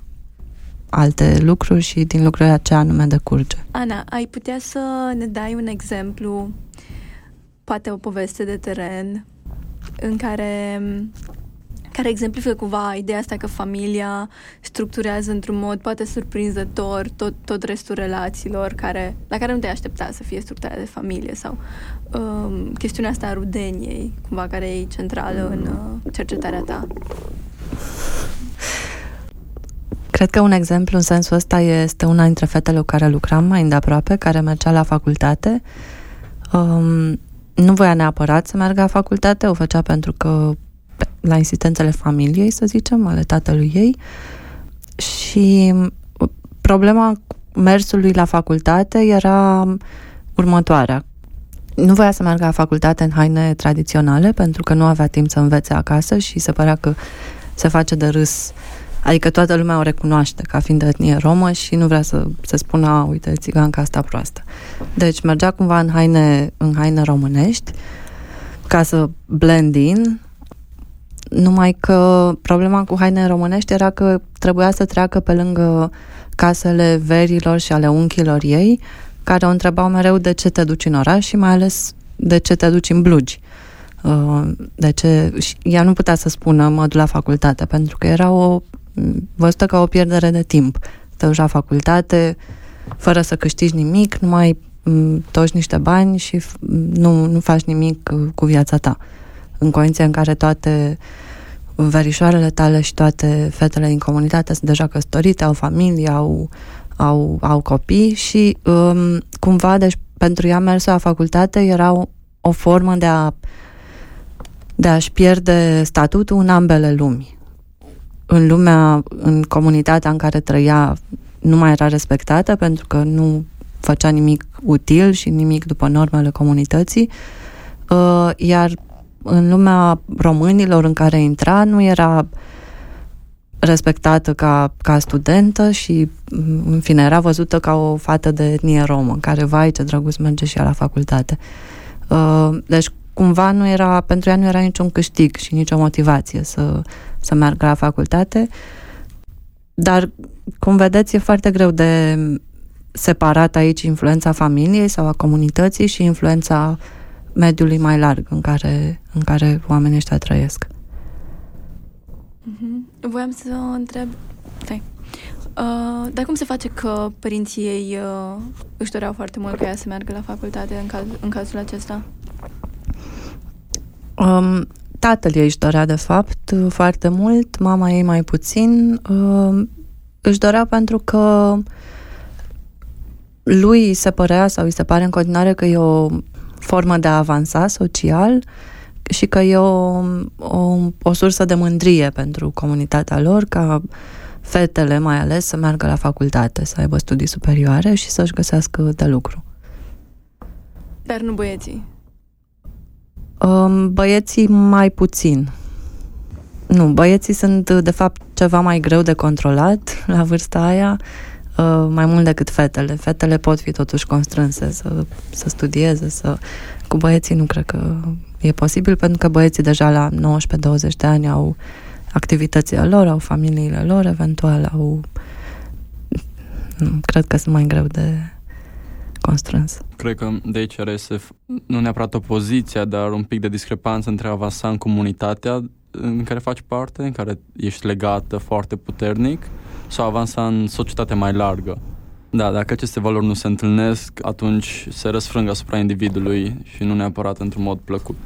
alte lucruri și din lucrurile ce anume decurge. Ana, ai putea să ne dai un exemplu, poate o poveste de teren, în care care exemplifică cumva ideea asta că familia structurează într-un mod poate surprinzător tot, tot restul relațiilor care, la care nu te aștepta să fie structurate de familie sau um, chestiunea asta a rudeniei, cumva care e centrală în uh, cercetarea ta. Cred că un exemplu în sensul ăsta este una dintre fetele cu care lucram mai îndeaproape, care mergea la facultate. Um, nu voia neapărat să meargă la facultate, o făcea pentru că la insistențele familiei, să zicem, ale tatălui ei. Și problema mersului la facultate era următoarea. Nu voia să meargă la facultate în haine tradiționale pentru că nu avea timp să învețe acasă și se părea că se face de râs Adică toată lumea o recunoaște ca fiind de etnie romă și nu vrea să se spună, uite, țiganca asta proastă. Deci mergea cumva în haine, în haine românești ca să blend in, numai că problema cu haine românești era că trebuia să treacă pe lângă casele verilor și ale unchilor ei, care o întrebau mereu de ce te duci în oraș și mai ales de ce te duci în blugi. Uh, de ce... Și ea nu putea să spună mă duc la facultate, pentru că era o văzută ca o pierdere de timp. Te duci la facultate fără să câștigi nimic, numai toși niște bani și nu, nu faci nimic cu viața ta. În condiția în care toate verișoarele tale și toate fetele din comunitate sunt deja căsătorite, au familie, au, au, au copii și um, cumva, deci pentru ea mersul la facultate era o, o formă de a de a-și pierde statutul în ambele lumi. În lumea, în comunitatea în care trăia, nu mai era respectată pentru că nu făcea nimic util și nimic după normele comunității, uh, iar în lumea românilor în care intra nu era respectată ca, ca studentă și în fine era văzută ca o fată de etnie romă, care vai ce drăguț merge și ea la facultate. Uh, deci cumva nu era, pentru ea nu era niciun câștig și nicio motivație să, să meargă la facultate. Dar, cum vedeți, e foarte greu de separat aici influența familiei sau a comunității și influența mediului mai larg în care, în care oamenii ăștia trăiesc. Mm-hmm. Voiam să întreb... Stai. Uh, dar cum se face că părinții ei uh, își doreau foarte mult ca ea să meargă la facultate în, caz, în cazul acesta? Um, tatăl ei își dorea, de fapt, foarte mult, mama ei mai puțin. Um, își dorea pentru că lui se părea sau îi se pare în continuare că e o formă de a avansa social și că e o, o, o sursă de mândrie pentru comunitatea lor ca fetele mai ales să meargă la facultate, să aibă studii superioare și să-și găsească de lucru. Dar nu băieții. Băieții mai puțin. Nu, băieții sunt de fapt ceva mai greu de controlat la vârsta aia, uh, mai mult decât fetele. Fetele pot fi totuși constrânse să, să studieze, să... Cu băieții nu cred că e posibil, pentru că băieții deja la 19-20 de ani au activitățile lor, au familiile lor, eventual au... Nu, cred că sunt mai greu de constrâns. Cred că de aici reiese nu neapărat opoziția, dar un pic de discrepanță între a avansa în comunitatea în care faci parte, în care ești legată foarte puternic, sau avansa în societatea mai largă. Da, dacă aceste valori nu se întâlnesc, atunci se răsfrâng asupra individului și nu neapărat într-un mod plăcut.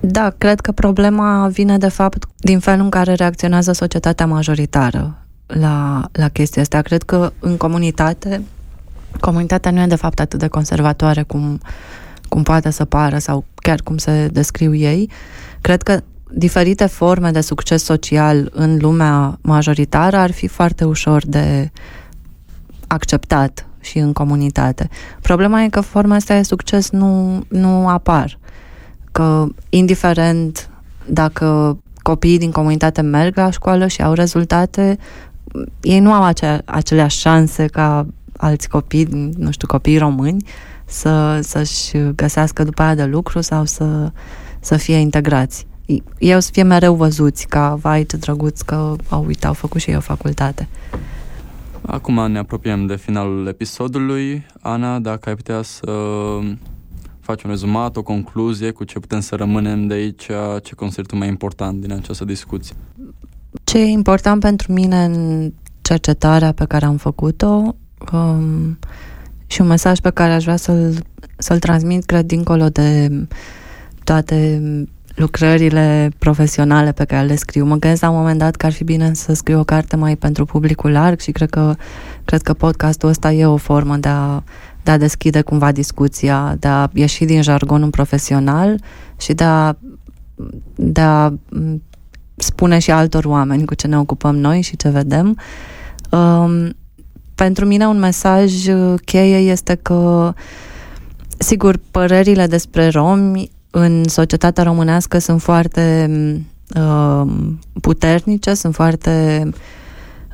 Da, cred că problema vine de fapt din felul în care reacționează societatea majoritară la, la chestia asta. Cred că în comunitate, comunitatea nu e de fapt atât de conservatoare cum, cum poate să pară sau chiar cum se descriu ei. Cred că diferite forme de succes social în lumea majoritară ar fi foarte ușor de acceptat și în comunitate. Problema e că forma asta de succes nu, nu apar. Că indiferent dacă copiii din comunitate merg la școală și au rezultate, ei nu au acea, aceleași șanse ca alți copii, nu știu, copii români, să, să-și găsească după aia de lucru sau să, să fie integrați. Ei o să fie mereu văzuți ca, vai ce drăguț că au uitat, au făcut și ei o facultate. Acum ne apropiem de finalul episodului. Ana, dacă ai putea să faci un rezumat, o concluzie cu ce putem să rămânem de aici, ce consideri tu mai important din această discuție? Ce e important pentru mine în cercetarea pe care am făcut-o um, și un mesaj pe care aș vrea să-l, să-l transmit, cred, dincolo de toate lucrările profesionale pe care le scriu. Mă gândesc la un moment dat că ar fi bine să scriu o carte mai pentru publicul larg și cred că, cred că podcastul ăsta e o formă de a, de a deschide cumva discuția, de a ieși din jargonul profesional și de a, de a spune și altor oameni cu ce ne ocupăm noi și ce vedem. Um, pentru mine un mesaj cheie este că Sigur, părerile despre romi în societatea românească sunt foarte uh, puternice, sunt foarte...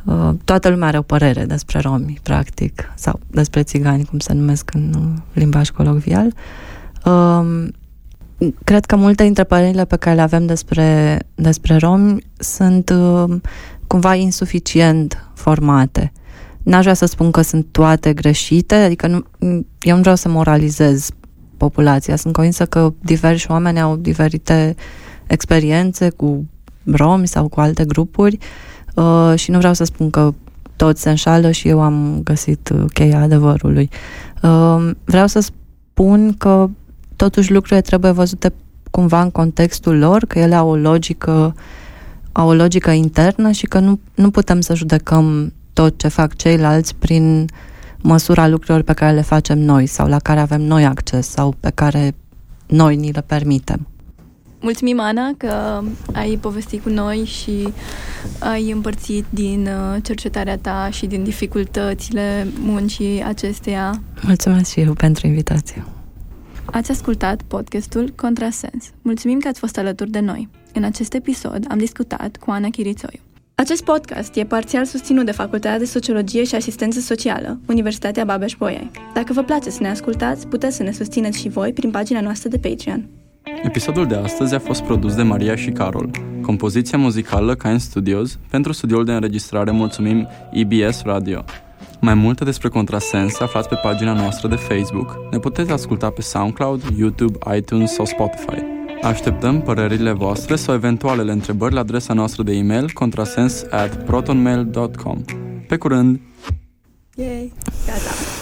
Uh, toată lumea are o părere despre romi, practic, sau despre țigani, cum se numesc în uh, limbaj colocvial. Uh, cred că multe dintre părerile pe care le avem despre, despre romi sunt uh, cumva insuficient formate. N-aș vrea să spun că sunt toate greșite, adică nu, eu nu vreau să moralizez populația. Sunt convinsă că diversi oameni au diferite experiențe cu romi sau cu alte grupuri uh, și nu vreau să spun că toți se înșală și eu am găsit uh, cheia adevărului. Uh, vreau să spun că totuși lucrurile trebuie văzute cumva în contextul lor, că ele au o logică au o logică internă și că nu, nu putem să judecăm tot ce fac ceilalți prin măsura lucrurilor pe care le facem noi sau la care avem noi acces sau pe care noi ni le permitem. Mulțumim, Ana, că ai povestit cu noi și ai împărțit din uh, cercetarea ta și din dificultățile muncii acesteia. Mulțumesc și eu pentru invitație. Ați ascultat podcastul Contrasens. Mulțumim că ați fost alături de noi. În acest episod am discutat cu Ana Chirițoiu. Acest podcast e parțial susținut de Facultatea de Sociologie și Asistență Socială, Universitatea Babeș-Bolyai. Dacă vă place să ne ascultați, puteți să ne susțineți și voi prin pagina noastră de Patreon. Episodul de astăzi a fost produs de Maria și Carol. Compoziția muzicală Kind Studios. Pentru studioul de înregistrare mulțumim EBS Radio. Mai multe despre contrasens aflați pe pagina noastră de Facebook. Ne puteți asculta pe SoundCloud, YouTube, iTunes sau Spotify. Așteptăm părerile voastre sau eventualele întrebări la adresa noastră de e-mail contrasens at protonmail.com. Pe curând! Yay! Gata!